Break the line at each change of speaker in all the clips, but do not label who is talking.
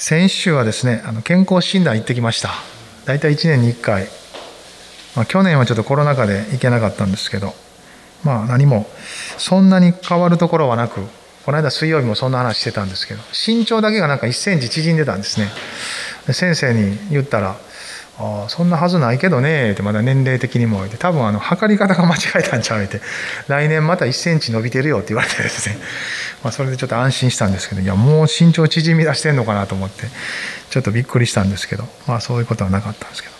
先週はですねあの健康診断行ってきました。大体1年に1回、まあ、去年はちょっとコロナ禍で行けなかったんですけど。まあ何もそんなに変わるところはなくこの間水曜日もそんな話してたんですけど身長だけがなんか1センチ縮んでたんですね。先生に言ったらあそんなはずないけどねってまだ年齢的にも多分あの測り方が間違えたんちゃうって。来年また1センチ伸びてるよって言われてですね、まあ、それでちょっと安心したんですけどいやもう身長縮み出してんのかなと思ってちょっとびっくりしたんですけどまあそういうことはなかったんですけど。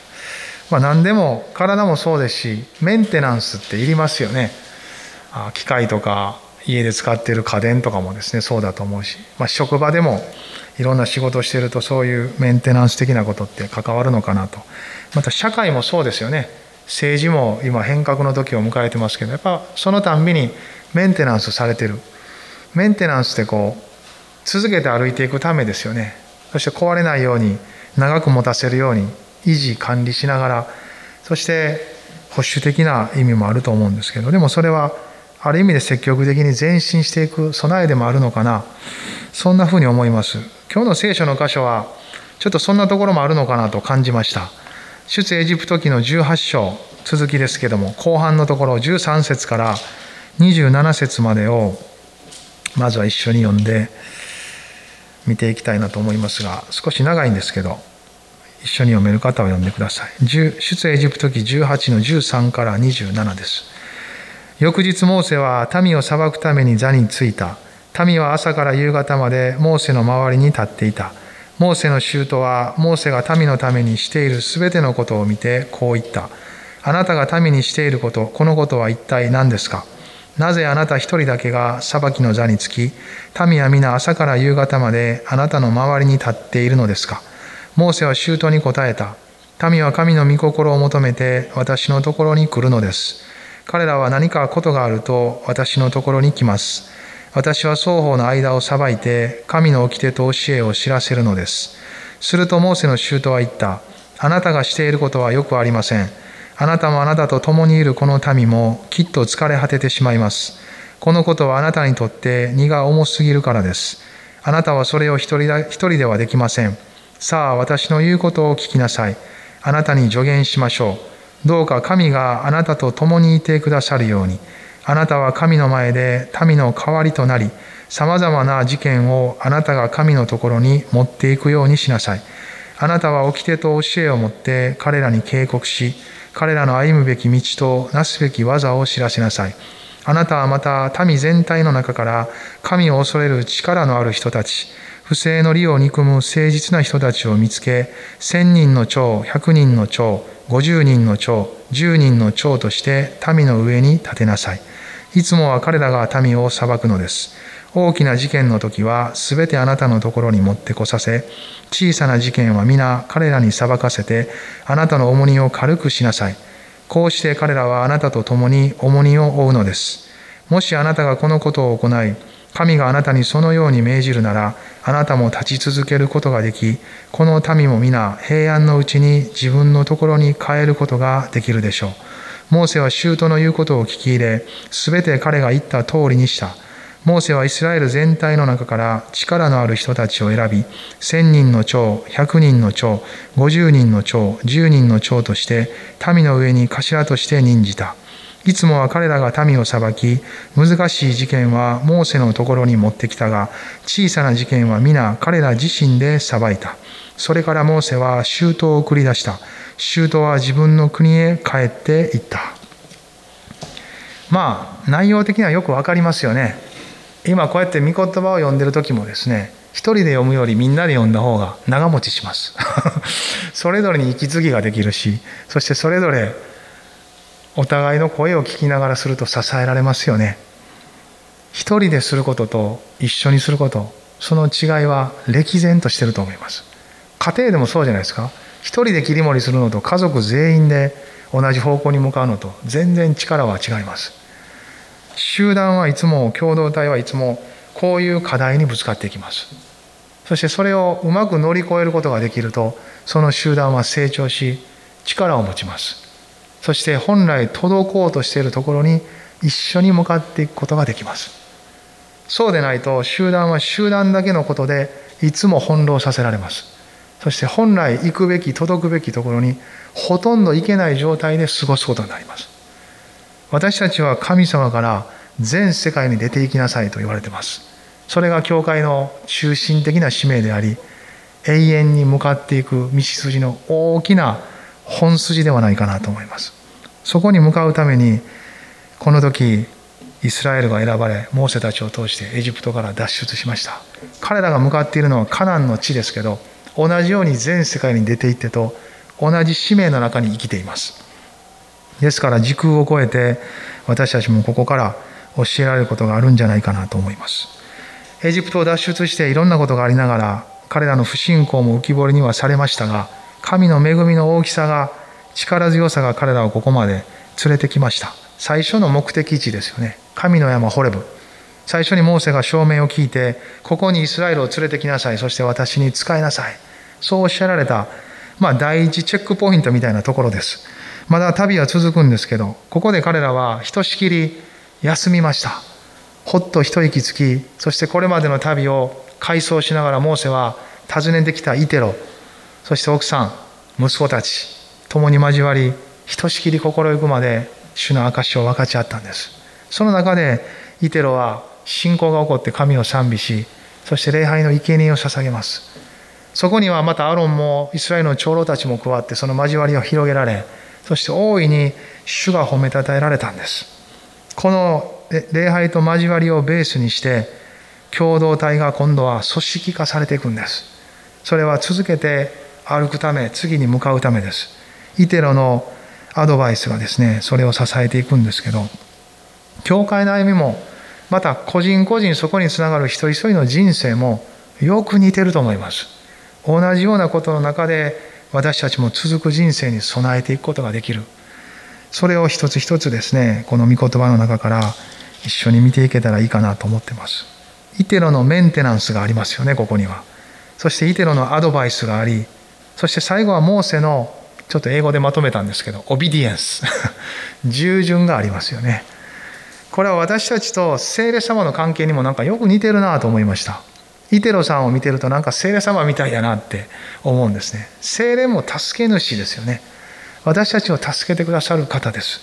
まあ何でも体もそうですしメンテナンスっていりますよね。あ機械とか家で使ってる家電とかもですねそうだと思うし、まあ、職場でもいろんな仕事をしているとそういうメンテナンス的なことって関わるのかなと。また社会もそうですよね。政治も今変革の時を迎えてますけどやっぱそのたんびにメンテナンスされてる。メンテナンスってこう続けて歩いていくためですよね。そして壊れないように長く持たせるように維持管理しながらそして保守的な意味もあると思うんですけどでもそれはある意味で積極的に前進していく備えでもあるのかな。そんなふうに思います。今日の聖書の箇所はちょっとそんなところもあるのかなと感じました。出エジプト記の18章続きですけども後半のところ13節から27節までをまずは一緒に読んで見ていきたいなと思いますが少し長いんですけど一緒に読める方は読んでください。出エジプト記18の13から27です。翌日モーセは民を裁くために座についた。民は朝から夕方までモーセの周りに立っていた。モーセの舅はモーセが民のためにしているすべてのことを見てこう言った。あなたが民にしていること、このことは一体何ですか？なぜあなた一人だけが裁きの座につき、民は皆朝から夕方まであなたの周りに立っているのですか？モーセは舅に答えた。民は神の御心を求めて私のところに来るのです。彼らは何かことがあると私のところに来ます。私は双方の間を裁いて、神の掟と教えを知らせるのです。するとモーセの舅は言った。あなたがしていることはよくありません。あなたもあなたと共にいるこの民もきっと疲れ果ててしまいます。このことはあなたにとって荷が重すぎるからです。あなたはそれを一人一人ではできません。さあ、私の言うことを聞きなさい。あなたに助言しましょう。どうか神があなたと共にいてくださるように。あなたは神の前で民の代わりとなり、様々な事件をあなたが神のところに持っていくようにしなさい。あなたは掟と教えを持って彼らに警告し、彼らの歩むべき道となすべき技を知らせなさい。あなたはまた民全体の中から神を恐れる力のある人たち、不正の利を憎む誠実な人たちを見つけ、千人の長、百人の長、五十人の長、十人の長として民の上に立てなさい。いつもは彼らが民を裁くのです。大きな事件の時はすべてあなたのところに持ってこさせ、小さな事件は皆彼らに裁かせて、あなたの重荷を軽くしなさい。こうして彼らはあなたと共に重荷を負うのです。もしあなたがこのことを行い、神があなたにそのように命じるなら、あなたも立ち続けることができ、この民も皆平安のうちに自分のところに帰ることができるでしょう。モーセは舅の言うことを聞き入れ、すべて彼が言った通りにした。モーセはイスラエル全体の中から力のある人たちを選び、千人の長、百人の長、五十人の長、十人の長として、民の上に頭として任じた。いつもは彼らが民を裁き、難しい事件はモーセのところに持ってきたが、小さな事件は皆彼ら自身で裁いた。それからモーセは舅を送り出した。舅は自分の国へ帰っていった。まあ、内容的にはよくわかりますよね。今こうやって御言葉を読んでる時もですね、一人で読むよりみんなで読んだ方が長持ちします。それぞれに息継ぎができるし、そしてそれぞれお互いの声を聞きながらすると支えられますよね。一人ですることと一緒にすること、その違いは歴然としてると思います。家庭でもそうじゃないですか。一人で切り盛りするのと家族全員で同じ方向に向かうのと全然力は違います集団はいつも共同体はいつもこういう課題にぶつかっていきますそしてそれをうまく乗り越えることができるとその集団は成長し力を持ちますそして本来届こうとしているところに一緒に向かっていくことができます。そうでないと集団は集団だけのことでいつも翻弄させられます。そして本来行くべき届くべきところにほとんど行けない状態で過ごすことになります。私たちは神様から全世界に出て行きなさいと言われてます。それが教会の中心的な使命であり永遠に向かっていく道筋の大きな本筋ではないかなと思います。そこに向かうためにこの時イスラエルが選ばれモーセたちを通してエジプトから脱出しました。彼らが向かっているのはカナンの地ですけど同じように全世界に出て行ってと同じ使命の中に生きています。ですから時空を超えて私たちもここから教えられることがあるんじゃないかなと思います。エジプトを脱出していろんなことがありながら彼らの不信仰も浮き彫りにはされましたが神の恵みの大きさが力強さが彼らをここまで連れてきました。最初の目的地ですよね。神の山ホレブ。最初にモーセが証明を聞いてここにイスラエルを連れてきなさい。そして私に仕えなさい。そうおっしゃられた、まあ、第一チェックポイントみたいなところです。まだ旅は続くんですけどここで彼らはひとしきり休みました。ほっと一息つきそしてこれまでの旅を回想しながらモーセは訪ねてきたイテロ。そして奥さん息子たち共に交わりひとしきり心ゆくまで主の証を分かち合ったんです。その中でイテロは信仰が起こって神を賛美しそして礼拝の生贄を捧げます。そこにはまたアロンもイスラエルの長老たちも加わってその交わりを広げられそして大いに主が褒めたたえられたんです。この礼拝と交わりをベースにして共同体が今度は組織化されていくんです。それは続けて歩くため次に向かうためです。イテロのアドバイスがですねそれを支えていくんですけど教会の歩みもまた個人個人そこにつながる一人一人の人生もよく似てると思います。同じようなことの中で私たちも続く人生に備えていくことができる。それを一つ一つですねこの御言葉の中から一緒に見ていけたらいいかなと思ってます。イテロのメンテナンスがありますよねここには。そしてイテロのアドバイスがありそして最後はモーセのちょっと英語でまとめたんですけどオビディエンス従順がありますよね。これは私たちと聖霊様の関係にもなんかよく似てるなと思いました。イテロさんを見てるとなんか聖霊様みたいやなって思うんですね。聖霊も助け主ですよね。私たちを助けてくださる方です。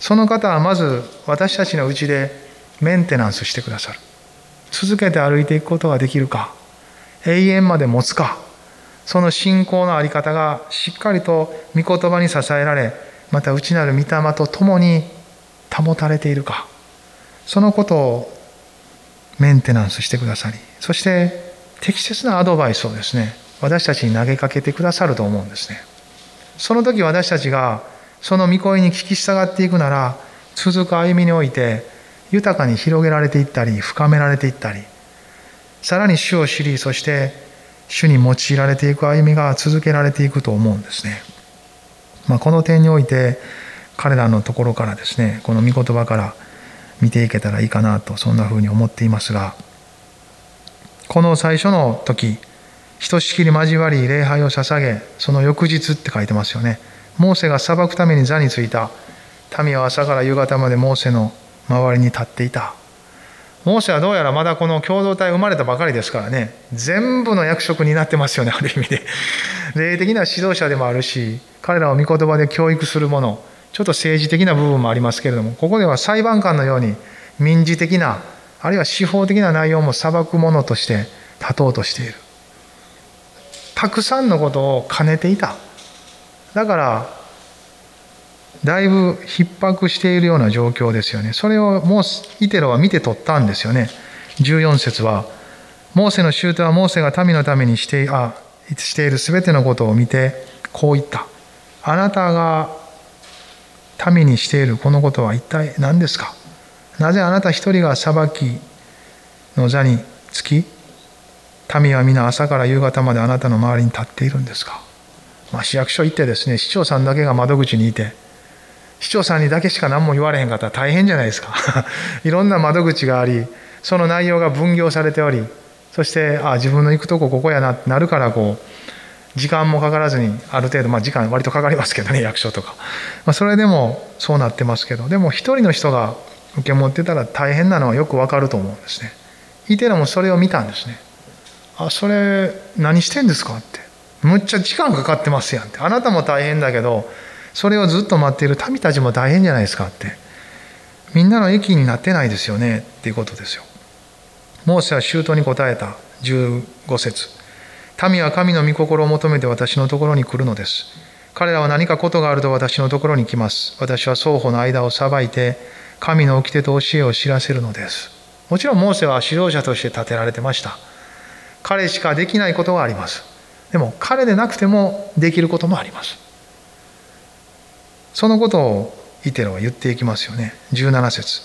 その方はまず私たちのうちでメンテナンスしてくださる。続けて歩いていくことができるか。永遠まで持つか。その信仰の在り方がしっかりと御言葉に支えられまた内なる御霊と共に保たれているか。そのことをメンテナンスしてくださりそして適切なアドバイスをですね私たちに投げかけてくださると思うんですね。その時私たちがその御声に聞き従っていくなら続く歩みにおいて豊かに広げられていったり深められていったりさらに主を知りそして主に用いられていく歩みが続けられていくと思うんですね。まあ、この点において彼らのところからですねこの御言葉から見ていけたらいいかなとそんなふうに思っていますがこの最初の時ひとしきり交わり礼拝を捧げその翌日って書いてますよね。モーセが裁くために座についた。民は朝から夕方までモーセの周りに立っていた。モーセはどうやらまだこの共同体生まれたばかりですからね全部の役職になってますよねある意味で。霊的な指導者でもあるし彼らを御言葉で教育するものちょっと政治的な部分もありますけれどもここでは裁判官のように民事的なあるいは司法的な内容も裁くものとして立とうとしている。たくさんのことを兼ねていた。だからだいぶ逼迫しているような状況ですよね。それをもうイテロは見て取ったんですよね。14節は、モーセの舅はモーセが民のためにしてあしている全てのことを見て、こう言った。あなたが民にしているこのことは一体何ですか？なぜあなた一人が裁きの座につき、民は皆朝から夕方まであなたの周りに立っているんですか、まあ、市役所行ってですね、市長さんだけが窓口にいて、市長さんにだけしか何も言われへんかったら大変じゃないですか。いろんな窓口がありその内容が分業されておりそしてあ自分の行くとこここやなってなるからこう時間もかからずにある程度まあ時間割とかかりますけどね役所とか、まあ、それでもそうなってますけどでも一人の人が受け持ってたら大変なのはよくわかると思うんですね。イテラもそれを見たんですね。あそれ何してんですか?」って「むっちゃ時間かかってますやん」って「あなたも大変だけどそれをずっと待っている民たちも大変じゃないですか」って「みんなの益になってないですよね」っていうことですよ。モーセは周到に答えた15節民は神の御心を求めて私のところに来るのです。彼らは何かことがあると私のところに来ます。私は双方の間を裁いて、神の掟と教えを知らせるのです。もちろんモーセは指導者として立てられてました。彼しかできないことがあります。でも彼でなくてもできることもあります。そのことをイテロは言っていきますよね。17節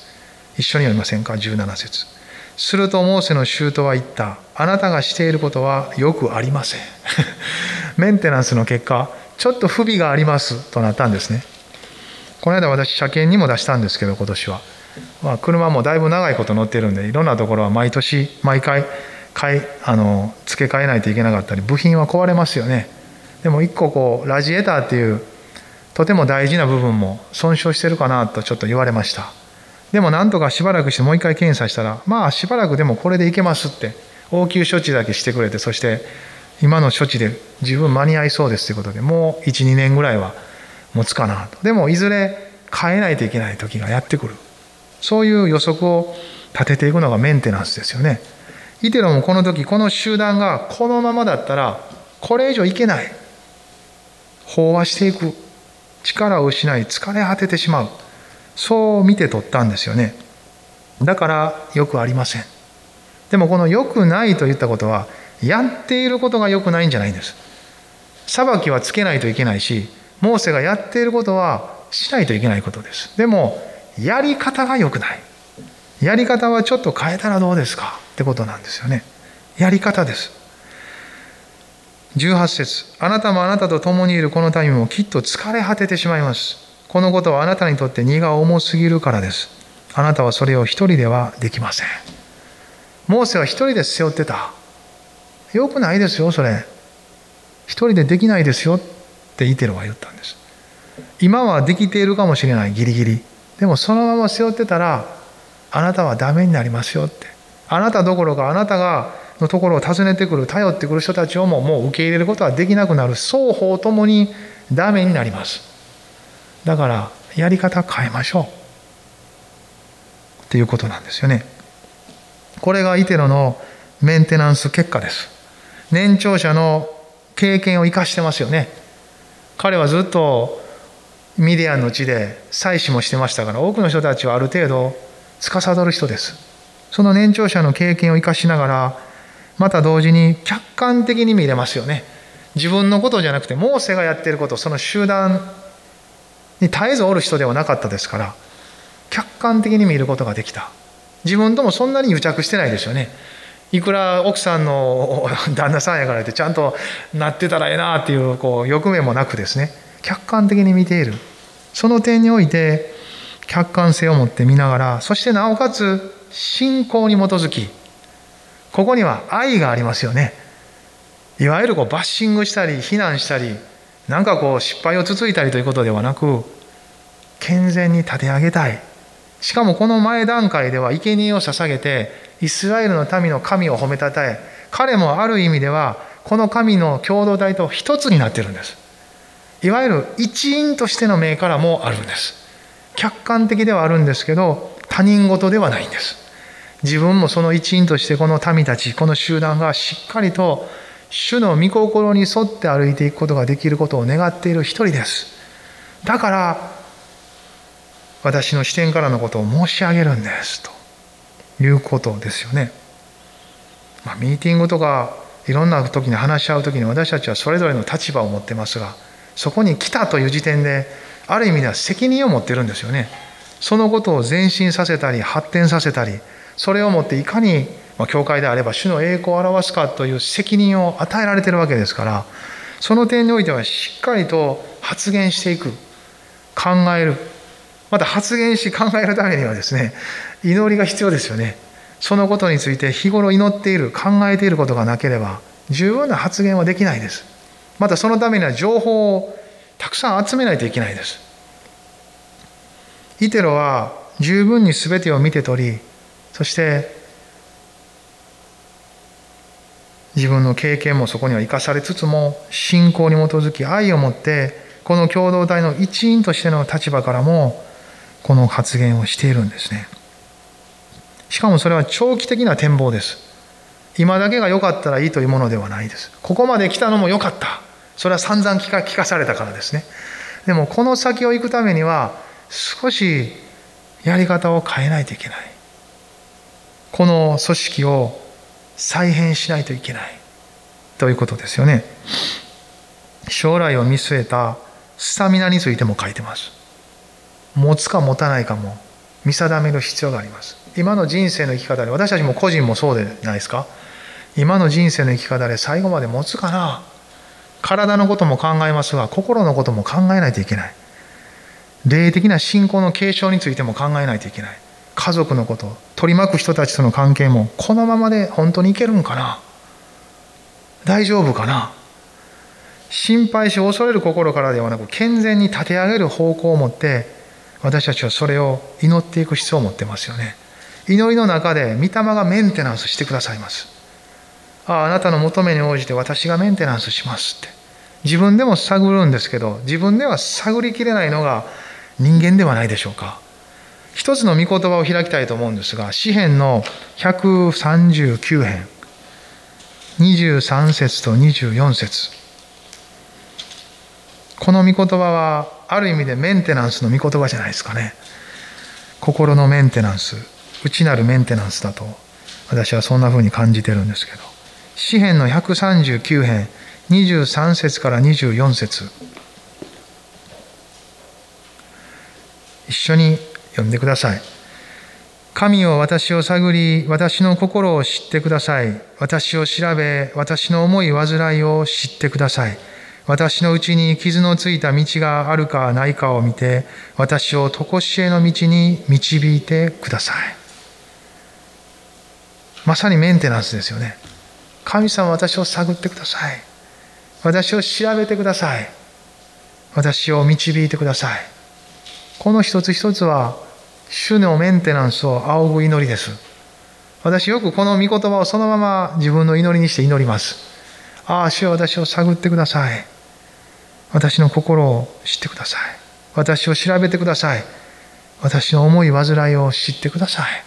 一緒に読みませんか ?17 節するとモーセの舅は言った。あなたがしていることはよくありません。メンテナンスの結果、ちょっと不備がありますとなったんですね。この間私、車検にも出したんですけど、今年は。まあ、車もだいぶ長いこと乗ってるんで、いろんなところは毎年、毎回、買いあの付け替えないといけなかったり部品は壊れますよねでも一個こうラジエーターっていうとても大事な部分も損傷してるかなとちょっと言われました。でもなんとかしばらくしてもう一回検査したらまあしばらくでもこれでいけますって応急処置だけしてくれてそして今の処置で十分間に合いそうですということでもう12年ぐらいは持つかなと。でもいずれ変えないといけない時がやってくる。そういう予測を立てていくのがメンテナンスですよね。イテロもこの時この集団がこのままだったらこれ以上いけない。飽和していく。力を失い疲れ果ててしまう。そう見て取ったんですよね。だからよくありません。でもこの良くないと言ったことはやっていることが良くないんじゃないんです。裁きはつけないといけないしモーセがやっていることはしないといけないことです。でもやり方が良くない。やり方はちょっと変えたらどうですか？ってことなんですよね。やり方です。18節あなたもあなたと共にいるこの民もきっと疲れ果ててしまいます。このことはあなたにとって荷が重すぎるからです。あなたはそれを一人ではできません。モーセは一人で背負ってた。よくないですよ、それ。一人でできないですよってイテロは言ったんです。今はできているかもしれない、ギリギリ。でもそのまま背負ってたら、あなたはダメになりますよって。あなたどころかあなたがのところを訪ねてくる頼ってくる人たちをももう受け入れることはできなくなる双方ともにダメになります。だからやり方変えましょう。っていうことなんですよね。これがイテロのメンテナンス結果です。年長者の経験を生かしてますよね。彼はずっとミディアンの地で祭祀もしてましたから多くの人たちはある程度司る人です。その年長者の経験を生かしながらまた同時に客観的に見れますよね。自分のことじゃなくてモーセがやっていることその集団に絶えずおる人ではなかったですから客観的に見ることができた。自分ともそんなに癒着してないですよね。いくら奥さんの 旦那さんやからってちゃんとなってたらええなっていうこう欲目もなくですね。客観的に見ている。その点において客観性を持って見ながらそしてなおかつ信仰に基づきここには愛がありますよね。いわゆるこうバッシングしたり非難したりなんかこう失敗をつついたりということではなく健全に立て上げたい。しかもこの前段階では生贄を捧げてイスラエルの民の神を褒めたたえ彼もある意味ではこの神の共同体と一つになってるんです。いわゆる一員としての目からもあるんです。客観的ではあるんですけど他人事ではないんです。自分もその一員としてこの民たちこの集団がしっかりと主の御心に沿って歩いていくことができることを願っている一人です。だから私の視点からのことを申し上げるんです。ということですよね、まあ、ミーティングとかいろんな時に話し合う時に私たちはそれぞれの立場を持ってますがそこに来たという時点である意味では責任を持ってるんですよね。そのことを前進させたり発展させたりそれをもっていかに教会であれば主の栄光を表すかという責任を与えられてるわけですからその点においてはしっかりと発言していく考える。また発言し考えるためにはですね祈りが必要ですよね。そのことについて日頃祈っている考えていることがなければ十分な発言はできないです。またそのためには情報をたくさん集めないといけないです。イテロは十分に全てを見て取りそして自分の経験もそこには生かされつつも信仰に基づき愛を持ってこの共同体の一員としての立場からもこの発言をしているんですね。しかもそれは長期的な展望です。今だけが良かったらいいというものではないです。ここまで来たのも良かった。それは散々聞か聞かされたからですね。でもこの先を行くためには少しやり方を変えないといけない。この組織を再編しないといけないということですよね。将来を見据えたスタミナについても書いてます。持つか持たないかも見定める必要があります。今の人生の生き方で私たちも個人もそうでないですか？今の人生の生き方で最後まで持つかな？体のことも考えますが心のことも考えないといけない。霊的な信仰の継承についても考えないといけない。家族のこと取り巻く人たちとの関係もこのままで本当にいけるんかな？大丈夫かな？心配し恐れる心からではなく健全に立て上げる方向を持って私たちはそれを祈っていく必要を持ってますよね。祈りの中で御霊がメンテナンスしてくださいます。あああなたの求めに応じて私がメンテナンスしますって。自分でも探るんですけど自分では探りきれないのが人間ではないでしょうか。一つの御言葉を開きたいと思うんですが詩篇の139編23節と24節。この御言葉はある意味でメンテナンスの御言葉じゃないですかね。心のメンテナンス内なるメンテナンスだと私はそんな風に感じてるんですけど。詩篇の139編23節から24節。一緒に読んでください。神を私を探り、私の心を知ってください。私を調べ、私の思い煩いを知ってください。私のうちに傷のついた道があるかないかを見て、私を常しえの道に導いてください。まさにメンテナンスですよね。神様私を探ってください。私を調べてください。私を導いてください。この一つ一つは主のメンテナンスを仰ぐ祈りです。私よくこの御言葉をそのまま自分の祈りにして祈ります。ああ、主は私を探ってください。私の心を知ってください。私を調べてください。私の思い煩いを知ってください。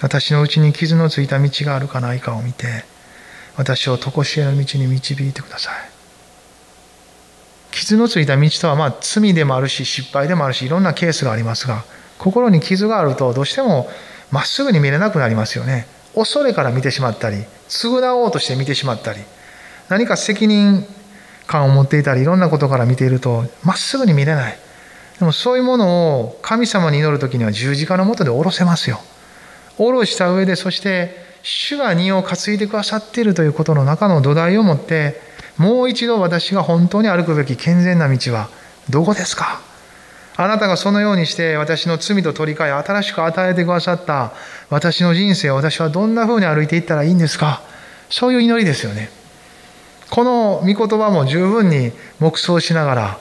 私のうちに傷のついた道があるかないかを見て、私を常しえの道に導いてください。傷のついた道とはまあ罪でもあるし失敗でもあるしいろんなケースがありますが心に傷があるとどうしてもまっすぐに見れなくなりますよね。恐れから見てしまったり償おうとして見てしまったり何か責任感を持っていたりいろんなことから見ているとまっすぐに見れない。でもそういうものを神様に祈る時には十字架のもとで下ろせますよ。下ろした上でそして主が荷を担いでくださっているということの中の土台を持ってもう一度私が本当に歩くべき健全な道はどこですか？あなたがそのようにして私の罪と取り替え新しく与えてくださった私の人生を私はどんな風に歩いていったらいいんですか？そういう祈りですよね。この御言葉も十分に黙想しながら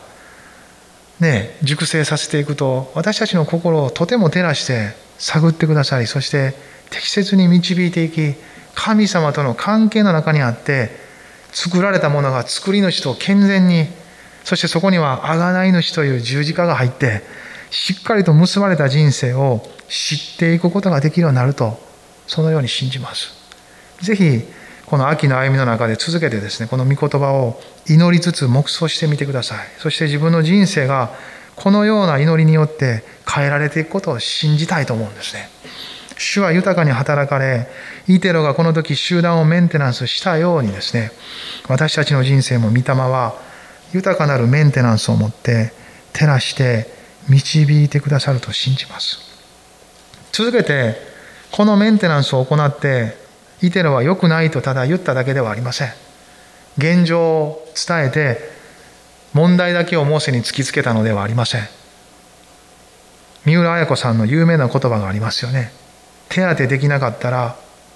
ね熟成させていくと私たちの心をとても照らして探ってくださりそして適切に導いていき神様との関係の中にあって作られたものが作り主と健全にそしてそこには贖い主という十字架が入ってしっかりと結ばれた人生を知っていくことができるようになるとそのように信じます。是非この秋の歩みの中で続けてですねこの御言葉を祈りつつ黙想してみてください。そして自分の人生がこのような祈りによって変えられていくことを信じたいと思うんですね。主は豊かに働かれイテロがこの時集団をメンテナンスしたようにですね私たちの人生も御霊は豊かなるメンテナンスを持って照らして導いてくださると信じます。続けてこのメンテナンスを行ってイテロは良くないとただ言っただけではありません。現状を伝えて問題だけをモーセに突きつけたのではありません。三浦綾子さんの有名な言葉がありますよね。手当てできなかったら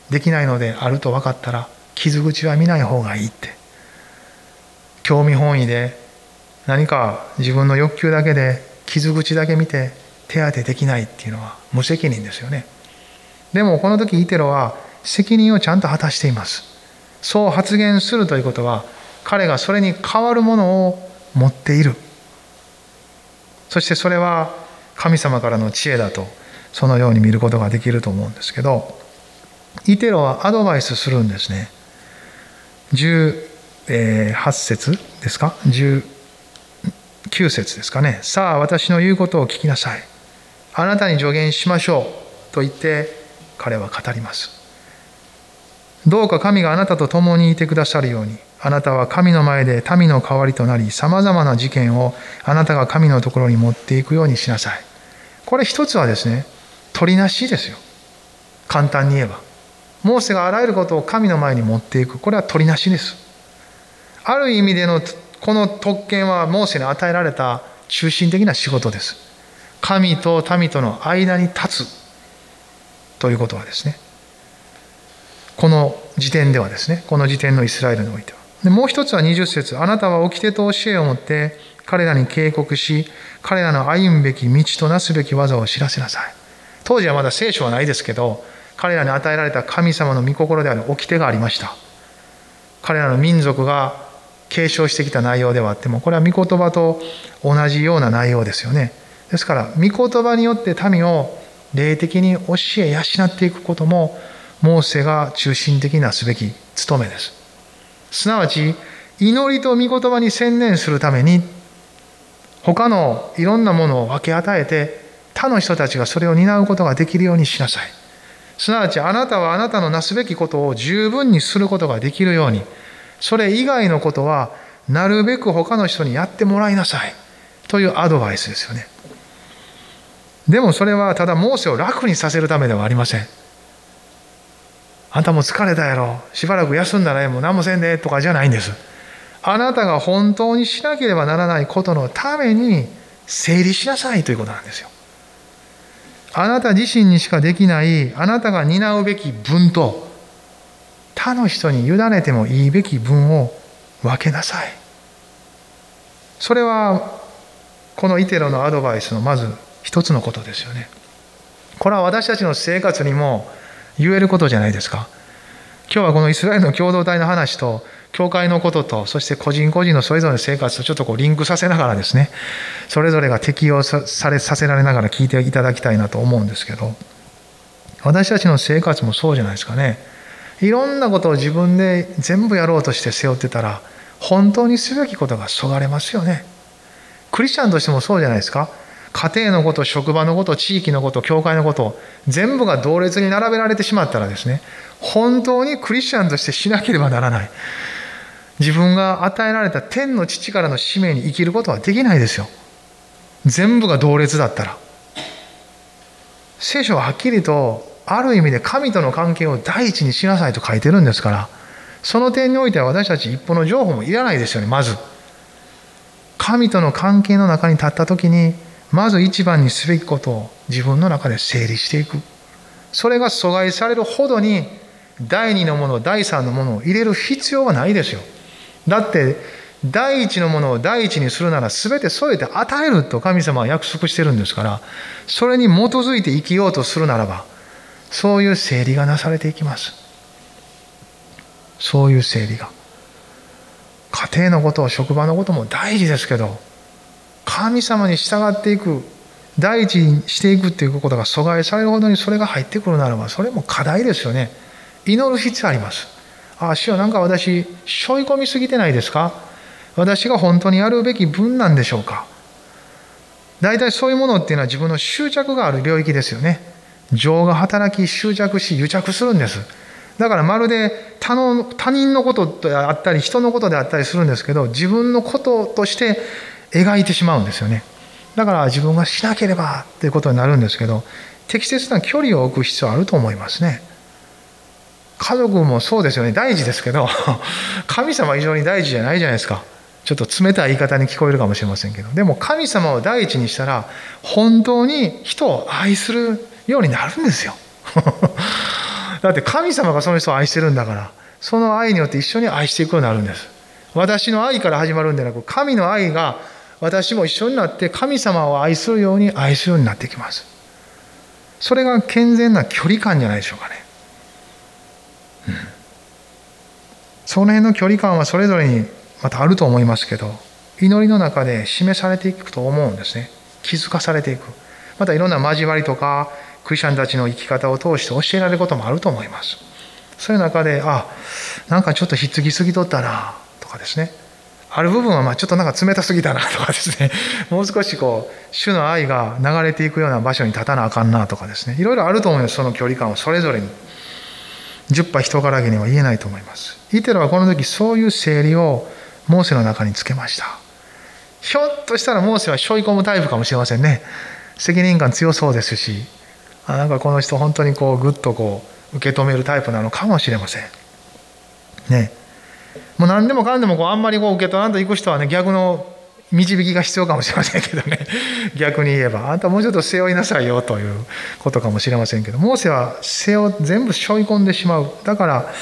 できないのであると分かったら傷口は見ない方がいいって。興味本位で何か自分の欲求だけで傷口だけ見て手当てできないっていうのは無責任ですよね。でもこの時イテロは責任をちゃんと果たしています。そう発言するということは彼がそれに代わるものを持っている。そしてそれは神様からの知恵だとそのように見ることができると思うんですけどイテロはアドバイスするんですね。18節ですか？19節ですかね。さあ私の言うことを聞きなさい。あなたに助言しましょうと言って彼は語ります。どうか神があなたと共にいてくださるように。あなたは神の前で民の代わりとなりさまざまな事件をあなたが神のところに持っていくようにしなさい。これ一つはですね取りなしですよ。簡単に言えば。モーセがあらゆることを神の前に持っていく。これは取りなしです。ある意味でのこの特権はモーセに与えられた中心的な仕事です。神と民との間に立つ。ということはですね。この時点ではですね。この時点のイスラエルにおいては。でもう一つは20節。あなたは掟と教えを持って彼らに警告し彼らの歩むべき道となすべき技を知らせなさい。当時はまだ聖書はないですけど彼らに与えられた神様の御心である掟がありました。彼らの民族が継承してきた内容ではあってもこれは御言葉と同じような内容ですよね。ですから御言葉によって民を霊的に教え養っていくこともモーセが中心的なすべき務めです。すなわち祈りと御言葉に専念するために他のいろんなものを分け与えて他の人たちがそれを担うことができるようにしなさい。すなわちあなたはあなたのなすべきことを十分にすることができるようにそれ以外のことはなるべく他の人にやってもらいなさいというアドバイスですよね。でもそれはただモーセを楽にさせるためではありません。あんたも疲れたやろ。しばらく休んだらええもう何もせんでとかじゃないんです。あなたが本当にしなければならないことのために整理しなさいということなんですよ。あなた自身にしかできないあなたが担うべき分と他の人に委ねてもいいべき分を分けなさい。それはこのイテロのアドバイスのまず一つのことですよね。これは私たちの生活にも言えることじゃないですか。今日はこのイスラエルの共同体の話と教会のこととそして個人個人のそれぞれの生活とちょっとこうリンクさせながらですねそれぞれが適用されさせられながら聞いていただきたいなと思うんですけど私たちの生活もそうじゃないですかね。いろんなことを自分で全部やろうとして背負ってたら本当にすべきことがそがれますよね。クリスチャンとしてもそうじゃないですか。家庭のこと職場のこと地域のこと教会のこと全部が同列に並べられてしまったらですね本当にクリスチャンとしてしなければならない。自分が与えられた天の父からの使命に生きることはできないですよ。全部が同列だったら。聖書ははっきりとある意味で神との関係を第一にしなさいと書いてるんですからその点においては私たち一歩の情報もいらないですよねまず。神との関係の中に立った時にまず一番にすべきことを自分の中で整理していく。それが阻害されるほどに第二のもの第三のものを入れる必要はないですよ。だって第一のものを第一にするなら全て添えて与えると神様は約束してるんですからそれに基づいて生きようとするならばそういう整理がなされていきます。そういう整理が。家庭のこと職場のことも大事ですけど神様に従っていく第一にしていくっていうことが阻害されるほどにそれが入ってくるならばそれも課題ですよね。祈る必要あります。ああ、主よなんか私、背負い込みすぎてないですか？私が本当にやるべき分なんでしょうか？大体そういうものっていうのは自分の執着がある領域ですよね。情が働き、執着し、癒着するんです。だからまるで他の他人のことであったり、人のことであったりするんですけど、自分のこととして描いてしまうんですよね。だから自分がしなければっていうことになるんですけど、適切な距離を置く必要あると思いますね。家族もそうですよね。大事ですけど 神様は非常に大事じゃないじゃないですか。ちょっと冷たい言い方に聞こえるかもしれませんけど。でも神様を第一にしたら本当に人を愛するようになるんですよ。だって神様がその人を愛してるんだからその愛によって一緒に愛していくようになるんです。私の愛から始まるんでなく神の愛が私も一緒になって神様を愛するように愛するようになってきます。それが健全な距離感じゃないでしょうかね。その辺の距離感はそれぞれにまたあると思いますけど祈りの中で示されていくと思うんですね。気づかされていく。またいろんな交わりとかクリスチャンたちの生き方を通して教えられることもあると思います。そういう中であなんかちょっとひっつきすぎとったなとかですね。ある部分はまあちょっとなんか冷たすぎたなとかですね。もう少しこう主の愛が流れていくような場所に立たなあかんなとかですね。いろいろあると思いますその距離感をそれぞれに。十波人からげには言えないと思います。イテロはこの時そういう整理をモーセの中につけました。ひょっとしたらモーセは背負い込むタイプかもしれませんね。責任感強そうですし。あなんかこの人本当にこうグッとこう受け止めるタイプなのかもしれません。ね。もう何でもかんでもこうあんまりこう受け取らんといく人はね逆の導きが必要かもしれませんけどね。逆に言えば。あんたもうちょっと背負いなさいよということかもしれませんけど。モーセは背を全部背負い込んでしまう。だから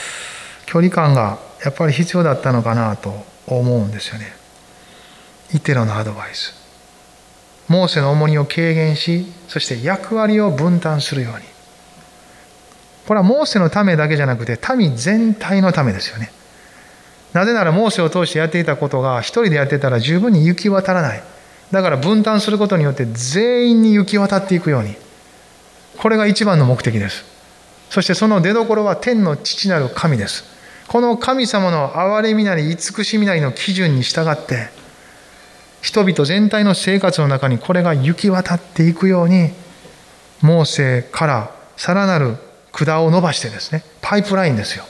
距離感がやっぱり必要だったのかなと思うんですよね。イテロのアドバイス。モーセの重荷を軽減しそして役割を分担するように。これはモーセのためだけじゃなくて民全体のためですよね。なぜならモーセを通してやっていたことが一人でやってたら十分に行き渡らない。だから分担することによって全員に行き渡っていくように。これが一番の目的です。そしてその出どころは天の父なる神です。この神様の憐れみなり慈しみなりの基準に従って人々全体の生活の中にこれが行き渡っていくようにモーセからさらなる管を伸ばしてですねパイプラインですよ。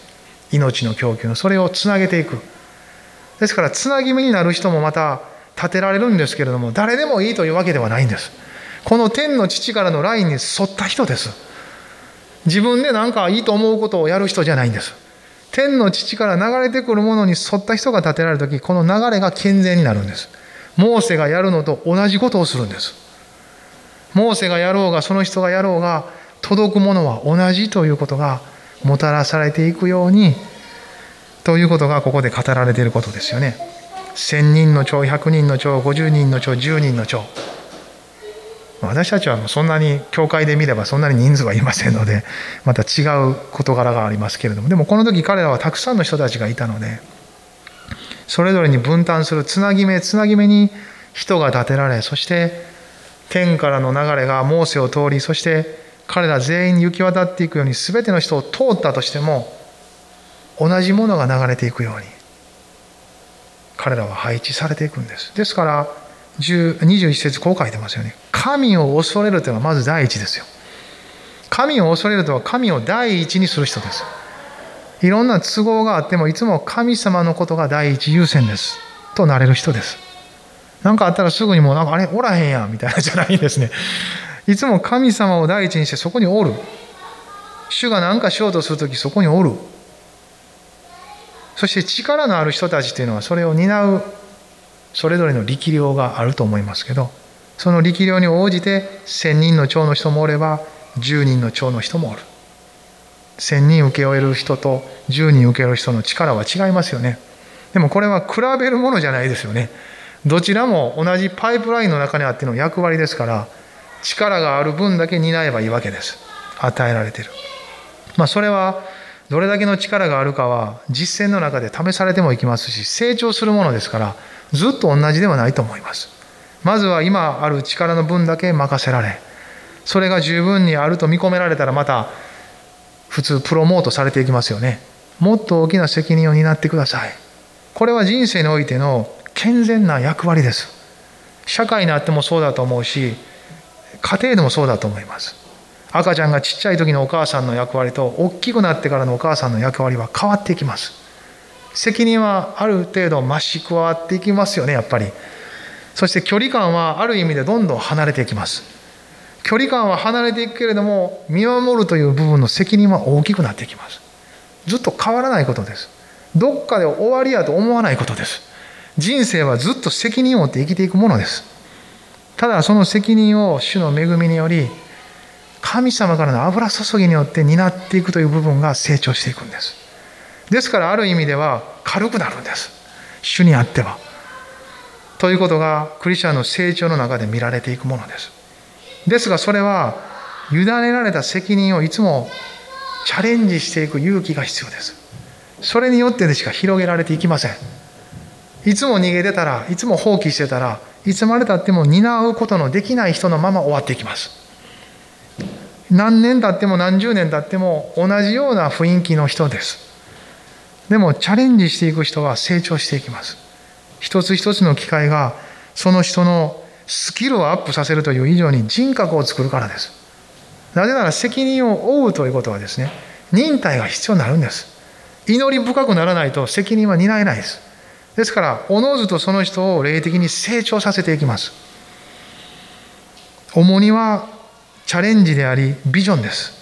命の供給のそれをつなげていく。ですからつなぎ目になる人もまた立てられるんですけれども誰でもいいというわけではないんです。この天の父からのラインに沿った人です。自分で何かいいと思うことをやる人じゃないんです。天の父から流れてくるものに沿った人が立てられる時この流れが健全になるんです。モーセがやるのと同じことをするんです。モーセがやろうがその人がやろうが届くものは同じということがもたらされていくようにということがここで語られていることですよね。1000人の長100人の長50人の長10人の長私たちはそんなに教会で見ればそんなに人数はいませんのでまた違う事柄がありますけれどもでもこの時彼らはたくさんの人たちがいたのでそれぞれに分担するつなぎ目つなぎ目に人が立てられそして天からの流れがモーセを通りそして彼ら全員に行き渡っていくように全ての人を通ったとしても同じものが流れていくように彼らは配置されていくんです。ですから21節こう書いてますよね。神を恐れるというのはまず第一ですよ。神を恐れるとは神を第一にする人です。いろんな都合があってもいつも神様のことが第一優先です。となれる人です。何かあったらすぐにもうなんかあれおらへんやんみたいなじゃないんですね。いつも神様を第一にしてそこにおる。主が何かしようとする時そこにおる。そして力のある人たちというのはそれを担う。それぞれの力量があると思いますけどその力量に応じて1,000人の長の人もおれば10人の長の人もおる。1,000人請け負える人と10人請け負える人の力は違いますよね。でもこれは比べるものじゃないですよね。どちらも同じパイプラインの中にあっての役割ですから力がある分だけ担えばいいわけです。与えられてる。まあそれはどれだけの力があるかは実践の中で試されてもいきますし成長するものですからずっと同じではないと思います。まずは今ある力の分だけ任せられそれが十分にあると見込められたらまた普通プロモートされていきますよね。もっと大きな責任を担ってください。これは人生においての健全な役割です。社会にあってもそうだと思うし家庭でもそうだと思います。赤ちゃんがちっちゃい時のお母さんの役割と大きくなってからのお母さんの役割は変わっていきます。責任はある程度増し加わっていきますよねやっぱり。そして距離感はある意味でどんどん離れていきます。距離感は離れていくけれども見守るという部分の責任は大きくなっていきます。ずっと変わらないことです。どっかで終わりやと思わないことです。人生はずっと責任を負って生きていくものです。ただその責任を主の恵みにより神様からの油注ぎによって担っていくという部分が成長していくんです。ですからある意味では軽くなるんです。主にあっては。ということがクリスチャンの成長の中で見られていくものです。ですがそれは委ねられた責任をいつもチャレンジしていく勇気が必要です。それによってでしか広げられていきません。いつも逃げてたらいつも放棄してたらいつまでたっても担うことのできない人のまま終わっていきます。何年経っても何十年経っても同じような雰囲気の人です。でもチャレンジしていく人は成長していきます。一つ一つの機会がその人のスキルをアップさせるという以上に人格を作るからです。なぜなら責任を負うということはですね忍耐が必要になるんです。祈り深くならないと責任は担えないです。ですからおのずとその人を霊的に成長させていきます。重荷はチャレンジでありビジョンです。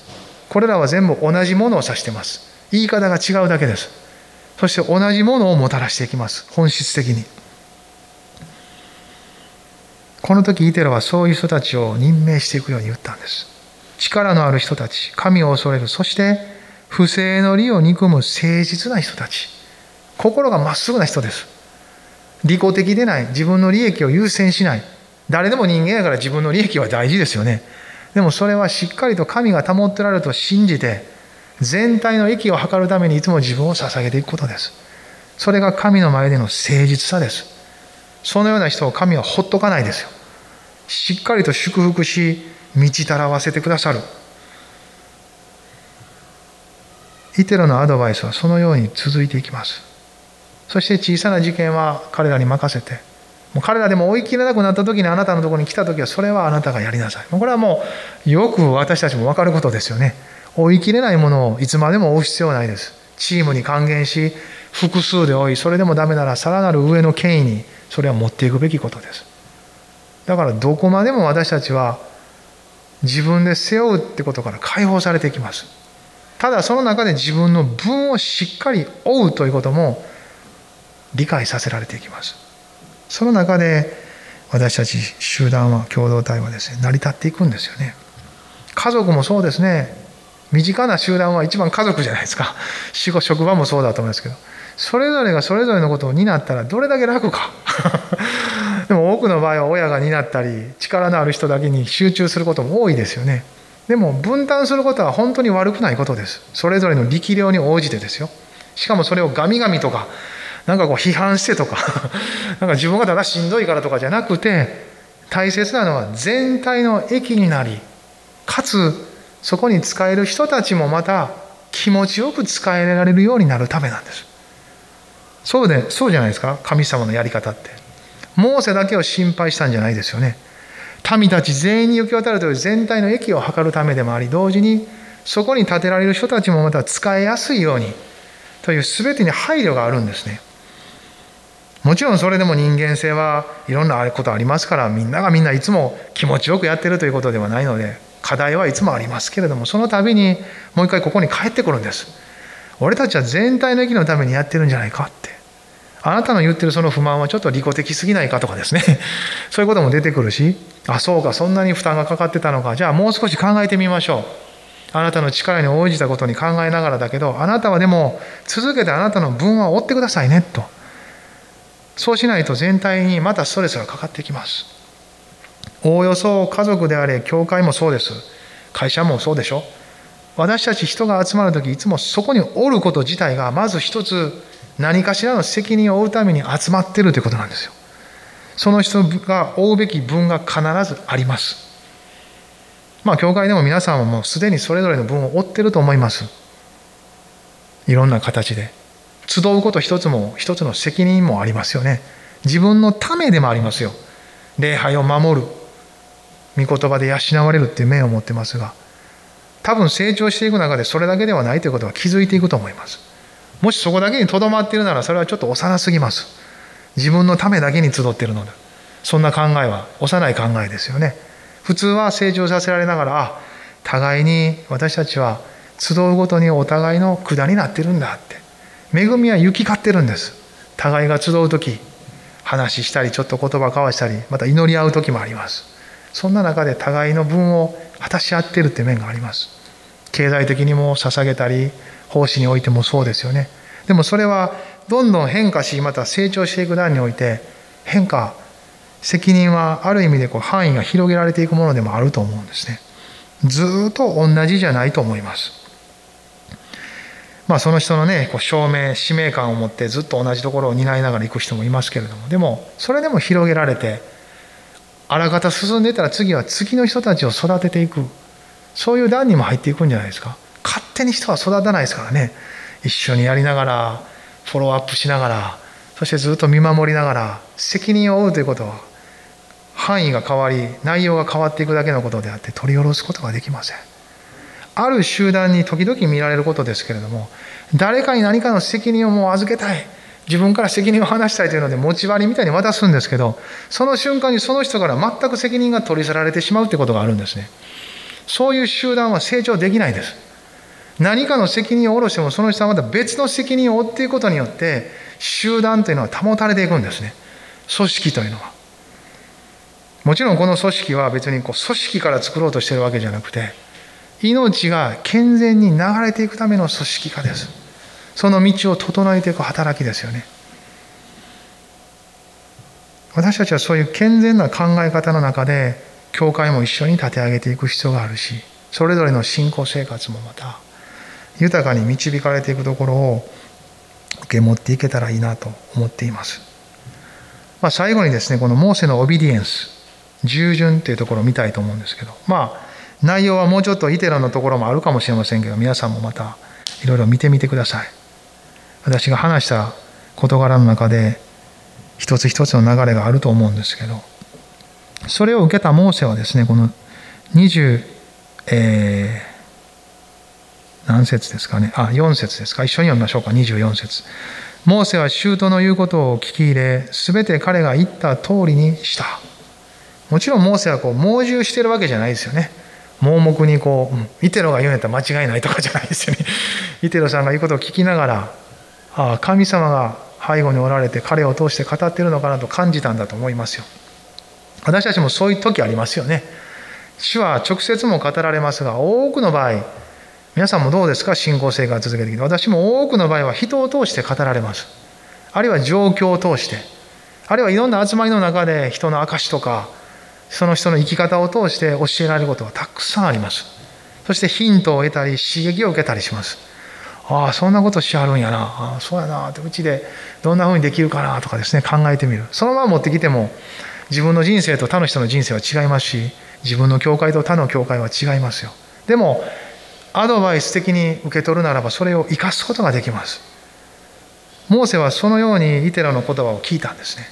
これらは全部同じものを指してます。言い方が違うだけです。そして同じものをもたらしていきます。本質的に。この時イテロはそういう人たちを任命していくように言ったんです。力のある人たち神を恐れる。そして不正の利を憎む誠実な人たち。心がまっすぐな人です。利己的でない。自分の利益を優先しない。誰でも人間やから自分の利益は大事ですよね。でもそれはしっかりと神が保ってられると信じて全体の益を図るためにいつも自分を捧げていくことです。それが神の前での誠実さです。そのような人を神はほっとかないですよ。しっかりと祝福し満ちたらわせてくださる。イテロのアドバイスはそのように続いていきます。そして小さな事件は彼らに任せてもう彼らでも追い切れなくなった時にあなたのところに来た時はそれはあなたがやりなさい。これはもうよく私たちも分かることですよね。追い切れないものをいつまでも追う必要はないです。チームに還元し複数で追いそれでもダメならさらなる上の権威にそれは持っていくべきことです。だからどこまでも私たちは自分で背負うってことから解放されていきます。ただその中で自分の分をしっかり追うということも理解させられていきます。その中で私たち集団は共同体はですね成り立っていくんですよね。家族もそうですね。身近な集団は一番家族じゃないですか。仕事職場もそうだと思いますけど。それぞれがそれぞれのことを担ったらどれだけ楽か。でも多くの場合は親が担ったり力のある人だけに集中することも多いですよね。でも分担することは本当に悪くないことです。それぞれの力量に応じてですよ。しかもそれをガミガミとかなんかこう批判してとか なんか自分がただしんどいからとかじゃなくて大切なのは全体の益になりかつそこに使える人たちもまた気持ちよく使えられるようになるためなんです。そうでそうじゃないですか？神様のやり方って。モーセだけを心配したんじゃないですよね。民たち全員に行き渡るという全体の益を図るためでもあり同時にそこに建てられる人たちもまた使いやすいようにという全てに配慮があるんですね。もちろんそれでも人間性はいろんなことありますからみんながみんないつも気持ちよくやってるということではないので課題はいつもありますけれどもその度にもう一回ここに帰ってくるんです。俺たちは全体の益のためにやってるんじゃないかって。あなたの言ってるその不満はちょっと利己的すぎないかとかですね。そういうことも出てくるしあそうかそんなに負担がかかってたのか。じゃあもう少し考えてみましょう。あなたの力に応じたことに考えながらだけどあなたはでも続けてあなたの分は追ってくださいねと。そうしないと全体にまたストレスがかかってきます。おおよそ家族であれ教会もそうです。会社もそうでしょ。私たち人が集まる時いつもそこにおること自体がまず一つ何かしらの責任を負うために集まってるということなんですよ。その人が負うべき分が必ずあります。まあ教会でも皆さんはもうすでにそれぞれの分を負ってると思います。いろんな形で。集うこと一つも一つの責任もありますよね。自分のためでもありますよ。礼拝を守る。御言葉で養われるっていう面を持ってますが。多分成長していく中でそれだけではないということは気づいていくと思います。もしそこだけにとどまっているならそれはちょっと幼すぎます。自分のためだけに集っているので。そんな考えは幼い考えですよね。普通は成長させられながらあ互いに私たちは集うごとにお互いの管になってるんだって。恵みは行き交ってるんです。互いが集う時話したりちょっと言葉交わしたりまた祈り合う時もあります。そんな中で互いの分を果たし合ってるって面があります。経済的にも捧げたり奉仕においてもそうですよね。でもそれはどんどん変化しまた成長していく段において変化責任はある意味でこう範囲が広げられていくものでもあると思うんですね。ずっと同じじゃないと思います。まあ、その人のねこう証明使命感を持ってずっと同じところを担いながら行く人もいますけれどもでもそれでも広げられてあらかた進んでたら次は次の人たちを育てていく。そういう段にも入っていくんじゃないですか。勝手に人は育たないですからね。一緒にやりながらフォローアップしながらそしてずっと見守りながら責任を負うということは範囲が変わり内容が変わっていくだけのことであって取り下ろすことができません。ある集団に時々見られることですけれども誰かに何かの責任をもう預けたい。自分から責任を話したいというので持ち割りみたいに渡すんですけどその瞬間にその人から全く責任が取り去られてしまうということがあるんですね。そういう集団は成長できないです。何かの責任を下ろしてもその人はまた別の責任を負っていくことによって集団というのは保たれていくんですね。組織というのは。もちろんこの組織は別にこう組織から作ろうとしてるわけじゃなくて命が健全に流れていくための組織化です。その道を整えていく働きですよね。私たちはそういう健全な考え方の中で教会も一緒に立て上げていく必要があるしそれぞれの信仰生活もまた豊かに導かれていくところを受け持っていけたらいいなと思っています、まあ、最後にですねこのモーセのオビディエンス従順っていうところを見たいと思うんですけど。まあ内容はもうちょっとイテラのところもあるかもしれませんけど皆さんもまたいろいろ見てみてください。私が話した事柄の中で一つ一つの流れがあると思うんですけどそれを受けたモーセはですねこの20、えー、何節ですかね？あ4節ですか？一緒に読みましょうか。24節。モーセは舅の言うことを聞き入れすべて彼が言った通りにした。もちろんモーセはこう猛獣してるわけじゃないですよね。盲目にこう、イテロが言うんやったら間違いないとかじゃないですよね。イテロさんが言うことを聞きながら、ああ、神様が背後におられて彼を通して語ってるのかなと感じたんだと思いますよ。私たちもそういう時ありますよね。主は直接も語られますが、多くの場合、皆さんもどうですか？信仰生活続けてきて。私も多くの場合は人を通して語られます。あるいは状況を通して。あるいはいろんな集まりの中で人の証とか、その人の生き方を通して教えられることはたくさんあります。そしてヒントを得たり刺激を受けたりします。ああそんなことしはるんやな。ああそうやな。ってうちでどんなふうにできるかな。とかですね考えてみる。そのまま持ってきても自分の人生と他の人の人生は違いますし自分の教会と他の教会は違いますよ。でもアドバイス的に受け取るならばそれを生かすことができます。モーセはそのようにイテラの言葉を聞いたんですね。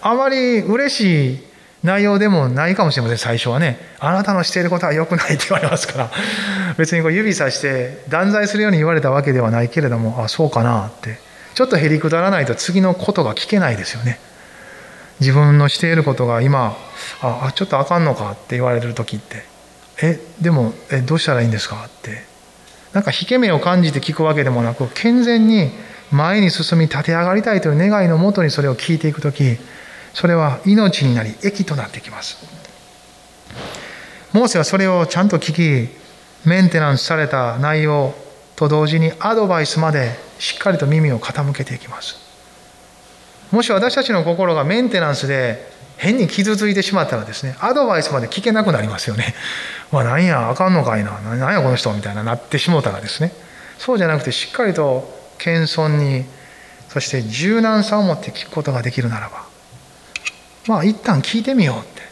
あまり嬉しい内容でもないかもしれません最初はね。あなたのしていることは良くないって言われますから。別にこう指さして断罪するように言われたわけではないけれどもあそうかなって。ちょっとへりくだらないと次のことが聞けないですよね。自分のしていることが今ああちょっとあかんのかって言われる時って。えでもえどうしたらいいんですかって。なんか引け目を感じて聞くわけでもなく健全に前に進み立て上がりたいという願いのもとにそれを聞いていく時それは命になり益となってきます。モーセはそれをちゃんと聞きメンテナンスされた内容と同時にアドバイスまでしっかりと耳を傾けていきます。もし私たちの心がメンテナンスで変に傷ついてしまったらですねアドバイスまで聞けなくなりますよね。わ何やあかんのかいな。何やこの人みたいななってしもうたらですね。そうじゃなくてしっかりと謙遜にそして柔軟さを持って聞くことができるならばまあ一旦聞いてみようって。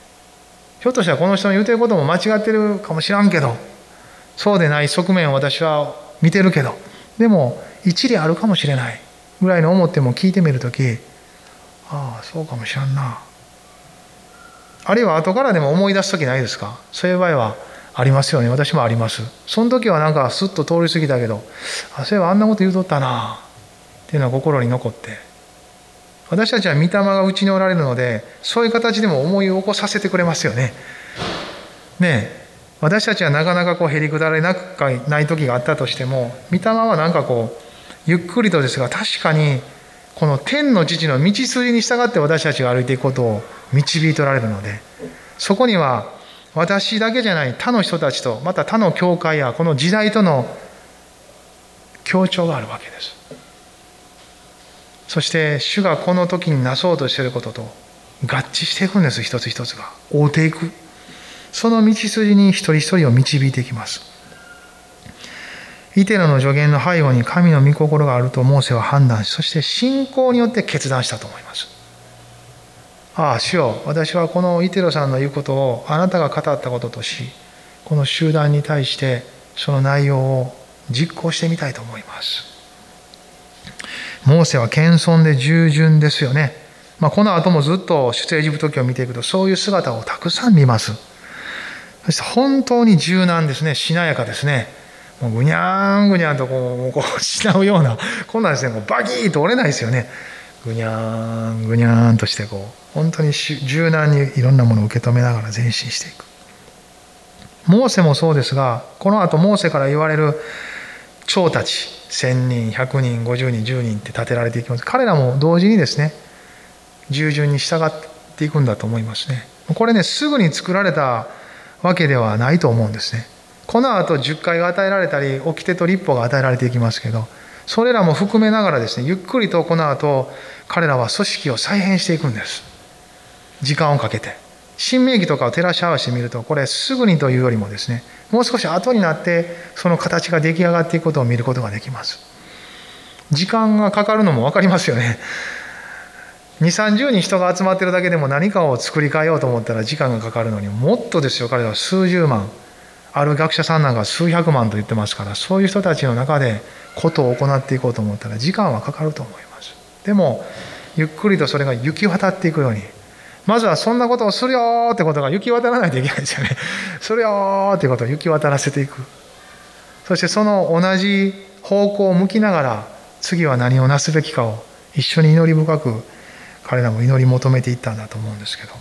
ひょっとしたらこの人の言うてることも間違ってるかもしらんけど。そうでない側面を私は見てるけど。でも一理あるかもしれないぐらいの思っても聞いてみる時ああそうかもしらんな。あるいは後からでも思い出す時ないですか？そういう場合はありますよね。私もあります。その時はなんかスッと通り過ぎたけどあそういえばあんなこと言うとったな。っていうのは心に残って。私たちは御霊がうちにおられるのでそういう形でも思い起こさせてくれますよね。ねえ私たちはなかなかこうへりくだれなくない時があったとしても御霊はなんかこうゆっくりとですが確かにこの天の父の道筋に従って私たちが歩いていくことを導いておられるのでそこには私だけじゃない他の人たちとまた他の教会やこの時代との協調があるわけです。そして主がこの時になそうとしていることと合致していくんです。一つ一つが。追うていく。その道筋に一人一人を導いていきます。イテロの助言の背後に神の御心があるとモーセは判断しそして信仰によって決断したと思います。ああ主よ私はこのイテロさんの言うことをあなたが語ったこととしこの集団に対してその内容を実行してみたいと思います。モーセは謙遜で従順ですよね、まあ、この後もずっと出エジプト記を見ていくとそういう姿をたくさん見ます。そして本当に柔軟ですね。しなやかですね。もうぐにゃんぐにゃんとこうこうしなうようなこんなんですね。こうバキッと折れないですよね。ぐにゃんぐにゃんとしてこう本当に柔軟にいろんなものを受け止めながら前進していく。モーセもそうですがこの後モーセから言われる長たち1000人100人50人10人って立てられていきます。彼らも同時にですね従順に従っていくんだと思いますね。これねすぐに作られたわけではないと思うんですね。この後10回が与えられたり掟と立法が与えられていきますけどそれらも含めながらですねゆっくりとこの後彼らは組織を再編していくんです。時間をかけて。新明記とかを照らし合わせてみるとこれすぐにというよりもですねもう少し後になってその形が出来上がっていくことを見ることができます。時間がかかるのも分かりますよね。2 3 0人人が集まってるだけでも何かを作り変えようと思ったら時間がかかるのにもっとですよ彼らは数十万。ある学者さんなんか数百万と言ってますからそういう人たちの中でことを行っていこうと思ったら時間はかかると思います。でもゆっくりとそれが行き渡っていくようにまずはそんなことをするよってことが行き渡らないといけないですよね。するよってことを行き渡らせていく。そしてその同じ方向を向きながら次は何をなすべきかを一緒に祈り深く彼らも祈り求めていったんだと思うんですけど。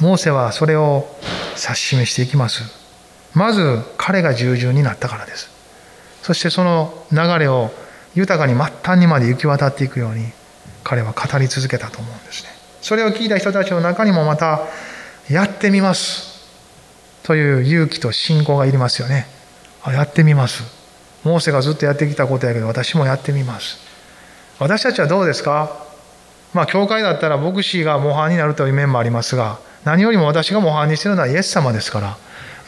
モーセはそれを指し示していきます。まず彼が従順になったからです。そしてその流れを豊かに末端にまで行き渡っていくように彼は語り続けたと思うんですね。それを聞いた人たちの中にもまたやってみますという勇気と信仰がいりますよねあやってみますモーセがずっとやってきたことやけど私もやってみます私たちはどうですか？まあ、教会だったら牧師が模範になるという面もありますが、何よりも私が模範にしてるのはイエス様ですから、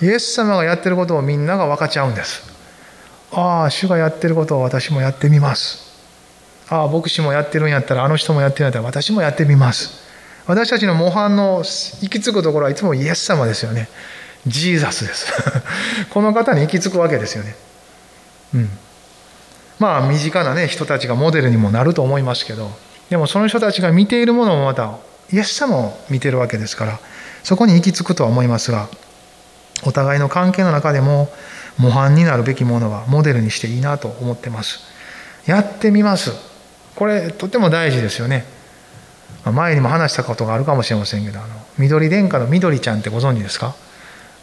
イエス様がやってることをみんなが分かち合うんです。ああ、主がやってることを私もやってみます。ああ、牧師もやってるんやったら、あの人もやってるんやったら私もやってみます。私たちの模範の行き着くところはいつもイエス様ですよね。ジーザスです。この方に行き着くわけですよね。うん。まあ、身近なね、人たちがモデルにもなると思いますけど、でもその人たちが見ているものもまたイエス様を見てるわけですからそこに行き着くとは思いますがお互いの関係の中でも模範になるべきものはモデルにしていいなと思ってますやってみますこれとても大事ですよね前にも話したことがあるかもしれませんけどあの緑殿下の緑ちゃんってご存知ですか？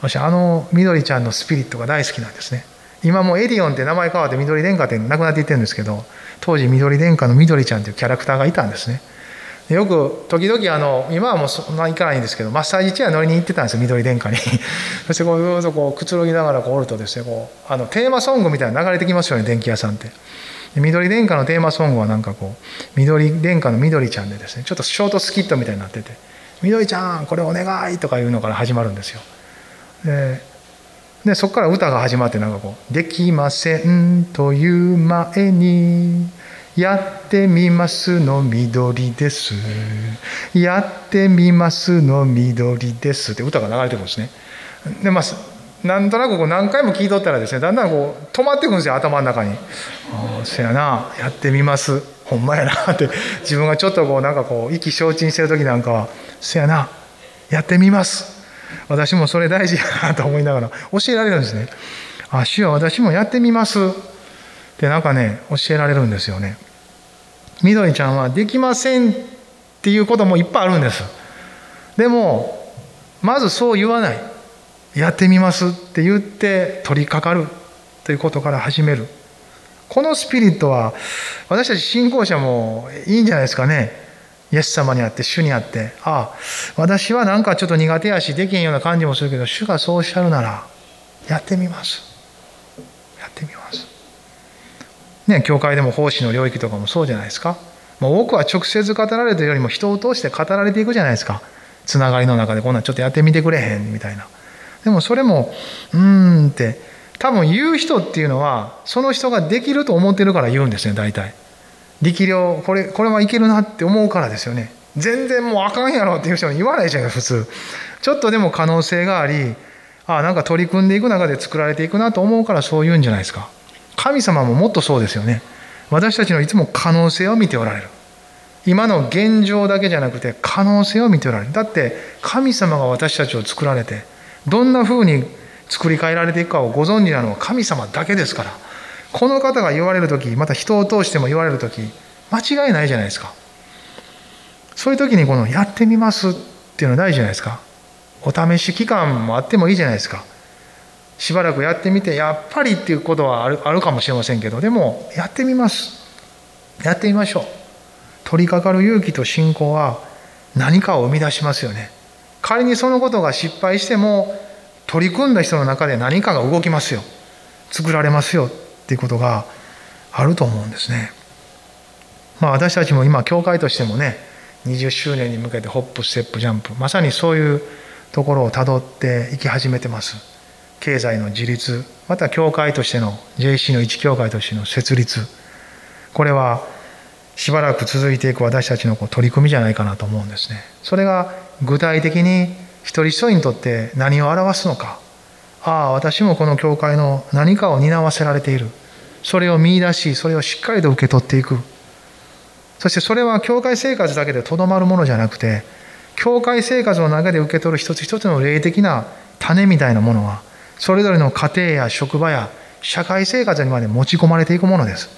私あの緑ちゃんのスピリットが大好きなんですね。今もエディオンって名前変わって緑殿下ってなくなっていってるんですけど当時緑殿下の緑ちゃんというキャラクターがいたんですね。よく時々あの今はもうそんな行かないんですけどマッサージチェア乗りに行ってたんですよ緑殿下に。そしてこうずっとこうくつろぎながらこうおるとですねこうあのテーマソングみたいなの流れてきますよね電気屋さんって。緑殿下のテーマソングはなんかこう緑殿下の緑ちゃんでですねちょっとショートスキットみたいになってて「緑ちゃんこれお願い」とかいうのから始まるんですよででそこから歌が始まってなんかこう「できません」という前にやってみますの緑です。やってみますの緑です。って歌が流れてくるんですね。で、まあ、なんとなくこう何回も聞いとったらですね、だんだんこう止まってくるんですよ、頭の中に。ああ、そやな、やってみます。ほんまやなって、自分がちょっとこうなんかこう意気消沈してる時なんかは、そやな、やってみます。私もそれ大事やなと思いながら教えられるんですね。あ、主は私もやってみます。ってなんかね、教えられるんですよね。みどりちゃんはできませんっていうこともいっぱいあるんですでもまずそう言わないやってみますって言って取り掛かるということから始めるこのスピリットは私たち信仰者もいいんじゃないですかねイエス様にあって主にあってああ私はなんかちょっと苦手やしできへんような感じもするけど主がそうおっしゃるならやってみますやってみますね、教会でも奉仕の領域とかもそうじゃないですか。もう多くは直接語られてるよりも人を通して語られていくじゃないですか。つながりの中でこんなんちょっとやってみてくれへんみたいな。でもそれも、うーんって、多分言う人っていうのはその人ができると思ってるから言うんですね大体。力量これこれはいけるなって思うからですよね。全然もうあかんやろっていう人は言わないじゃない普通。ちょっとでも可能性がありあなんか取り組んでいく中で作られていくなと思うからそう言うんじゃないですか。神様ももっとそうですよね。私たちのいつも可能性を見ておられる。今の現状だけじゃなくて可能性を見ておられる。だって神様が私たちを作られてどんなふうに作り変えられていくかをご存知なのは神様だけですから。この方が言われる時また人を通しても言われる時間違いないじゃないですか。そういう時にこの「やってみます」っていうのは大事じゃないですか。お試し期間もあってもいいじゃないですか。しばらくやってみてやっぱりっていうことはあるあるかもしれませんけどでもやってみます。やってみましょう。取り掛かる勇気と信仰は何かを生み出しますよね。仮にそのことが失敗しても取り組んだ人の中で何かが動きますよ。作られますよ。っていうことがあると思うんですね。まあ私たちも今教会としてもね20周年に向けてホップステップジャンプまさにそういうところをたどっていき始めてます。経済の自立また教会としての JC の一教会としての設立。これはしばらく続いていく私たちの取り組みじゃないかなと思うんですね。それが具体的に一人一人にとって何を表すのか。ああ私もこの教会の何かを担わせられている。それを見いだしそれをしっかりと受け取っていく。そしてそれは教会生活だけでとどまるものじゃなくて教会生活の中で受け取る一つ一つの霊的な種みたいなものはそれぞれの家庭や職場や社会生活にまで持ち込まれていくものです。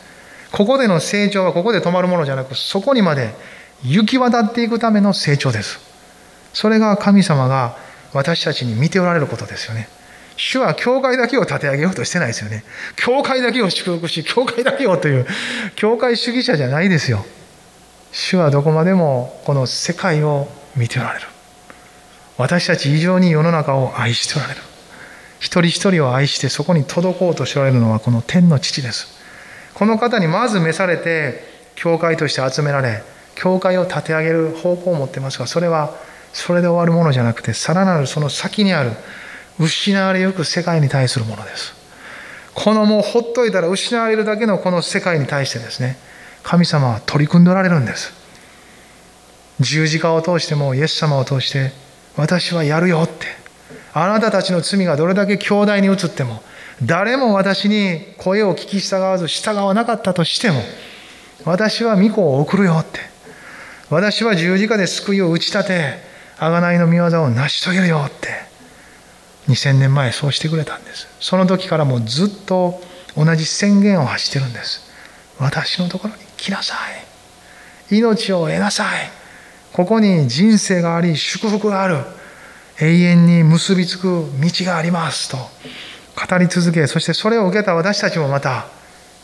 ここでの成長はここで止まるものじゃなくそこにまで行き渡っていくための成長です。それが神様が私たちに見ておられることですよね。主は教会だけを立て上げようとしてないですよね。教会だけを祝福し教会だけをという教会主義者じゃないですよ。主はどこまでもこの世界を見ておられる。私たち以上に世の中を愛しておられる。一人一人を愛してそこに届こうとしておられるのはこの天の父です。この方にまず召されて教会として集められ教会を立て上げる方向を持ってますがそれはそれで終わるものじゃなくてさらなるその先にある失われゆく世界に対するものです。このもうほっといたら失われるだけのこの世界に対してですね神様は取り組んでおられるんです。十字架を通してもイエス様を通して私はやるよってあなたたちの罪がどれだけ強大に移っても誰も私に声を聞き従わず従わなかったとしても私は御子を送るよって私は十字架で救いを打ち立て贖いの御業を成し遂げるよって。2000年前そうしてくれたんです。その時からもうずっと同じ宣言を発してるんです。私のところに来なさい。命を得なさい。ここに人生があり祝福がある。永遠に結びつく道があります。と語り続けそしてそれを受けた私たちもまた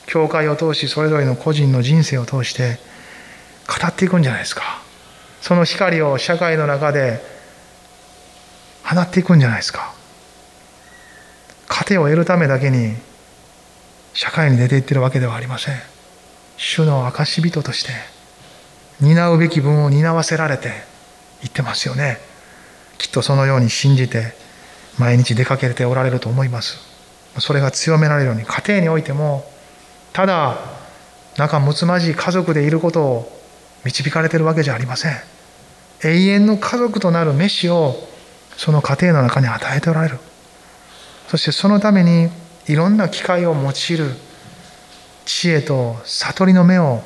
教会を通しそれぞれの個人の人生を通して語っていくんじゃないですか。その光を社会の中で放っていくんじゃないですか。糧を得るためだけに社会に出ていってるわけではありません。主の証人として担うべき分を担わせられていってますよね。きっとそのように信じて毎日出かけておられると思います。それが強められるように家庭においてもただ仲睦まじい家族でいることを導かれてるわけじゃありません。永遠の家族となる飯をその家庭の中に与えておられる。そしてそのためにいろんな機会を用いる知恵と悟りの目を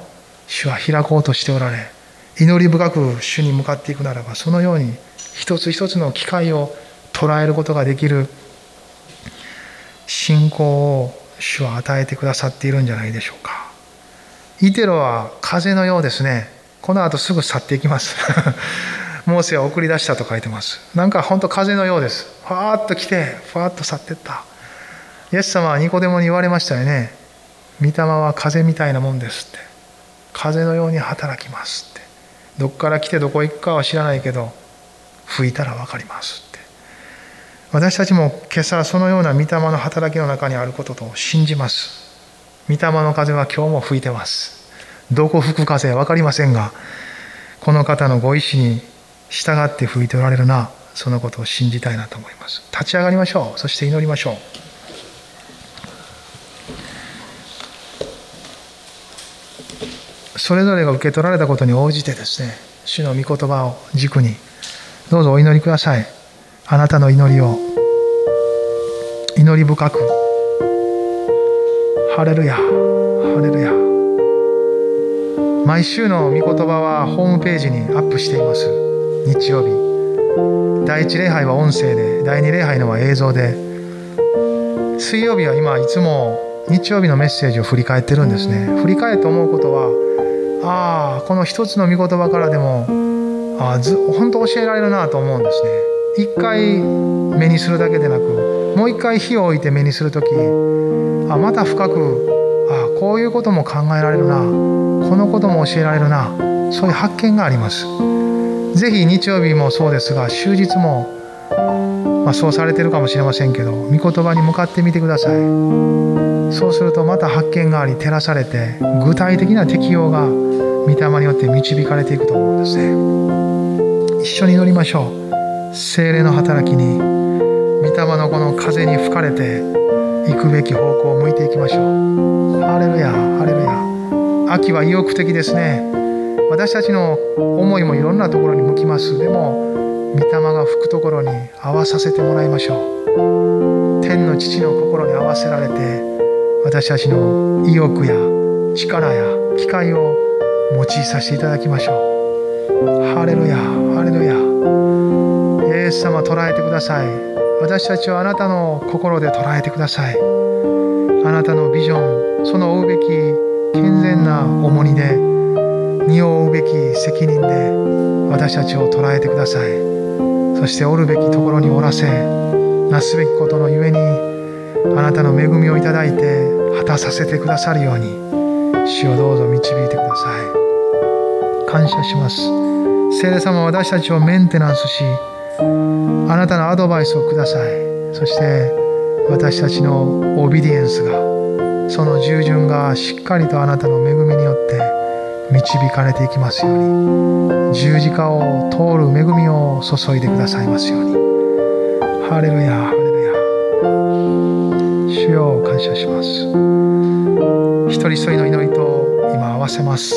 主は開こうとしておられ祈り深く主に向かっていくならばそのように一つ一つの機会を捉えることができる信仰を主は与えてくださっているんじゃないでしょうか。イテロは風のようですね。この後すぐ去っていきます。モーセは送り出したと書いてます。なんか本当風のようです。ファーッと来てファーッと去ってった。イエス様はニコデモに言われましたよね。御霊は風みたいなもんですって。風のように働きますって。どっから来てどこ行くかは知らないけど吹いたら分かりますって。私たちも今朝そのような御霊の働きの中にあることと信じます。御霊の風は今日も吹いてます。どこ吹く風分かりませんがこの方のご意志に従って吹いておられるなそのことを信じたいなと思います。立ち上がりましょう。そして祈りましょう。それぞれが受け取られたことに応じてですね主の御言葉を軸にどうぞお祈りください。あなたの祈りを祈り深く。ハレルヤ。毎週の御言葉はホームページにアップしています。日曜日。第1礼拝は音声で第2礼拝のは映像で。水曜日は今いつも日曜日のメッセージを振り返ってるんですね。振り返って思うことはああこの一つの御言葉からでもあず本当教えられるなと思うんですね。一回目にするだけでなくもう一回火を置いて目にする時あまた深くあこういうことも考えられるな。このことも教えられるな。そういう発見があります。是非日曜日もそうですが終日も、まあ、そうされてるかもしれませんけど御言葉に向かってみてください。そうするとまた発見があり照らされて具体的な適用が御霊によって導かれていくと思うんですね。一緒に祈りましょう。精霊の働きに御霊のこの風に吹かれて行くべき方向を向いていきましょう。ハレルヤハレルヤ。秋は意欲的ですね。私たちの思いもいろんなところに向きます。でも御霊が吹くところに合わさせてもらいましょう。天の父の心に合わせられて私たちの意欲や力や機会を用いさせていただきましょう。ハレルヤハレルヤ。イエス様捉えてください。私たちをあなたの心で捉えてください。あなたのビジョンその負うべき健全な重荷で荷を負うべき責任で私たちを捉えてください。そしておるべきところにおらせなすべきことのゆえにあなたの恵みをいただいて果たさせてくださるように主をどうぞ導いてください。感謝します。聖霊様は私たちをメンテナンスしあなたのアドバイスをください。そして私たちのオビディエンスがその従順がしっかりとあなたの恵みによって導かれていきますように。十字架を通る恵みを注いでくださいますように。ハレルヤハレルヤ。主よ感謝します。一人一人の祈りと今合わせます。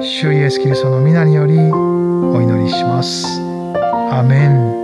主イエスキリストの皆によりお祈りします。アメン。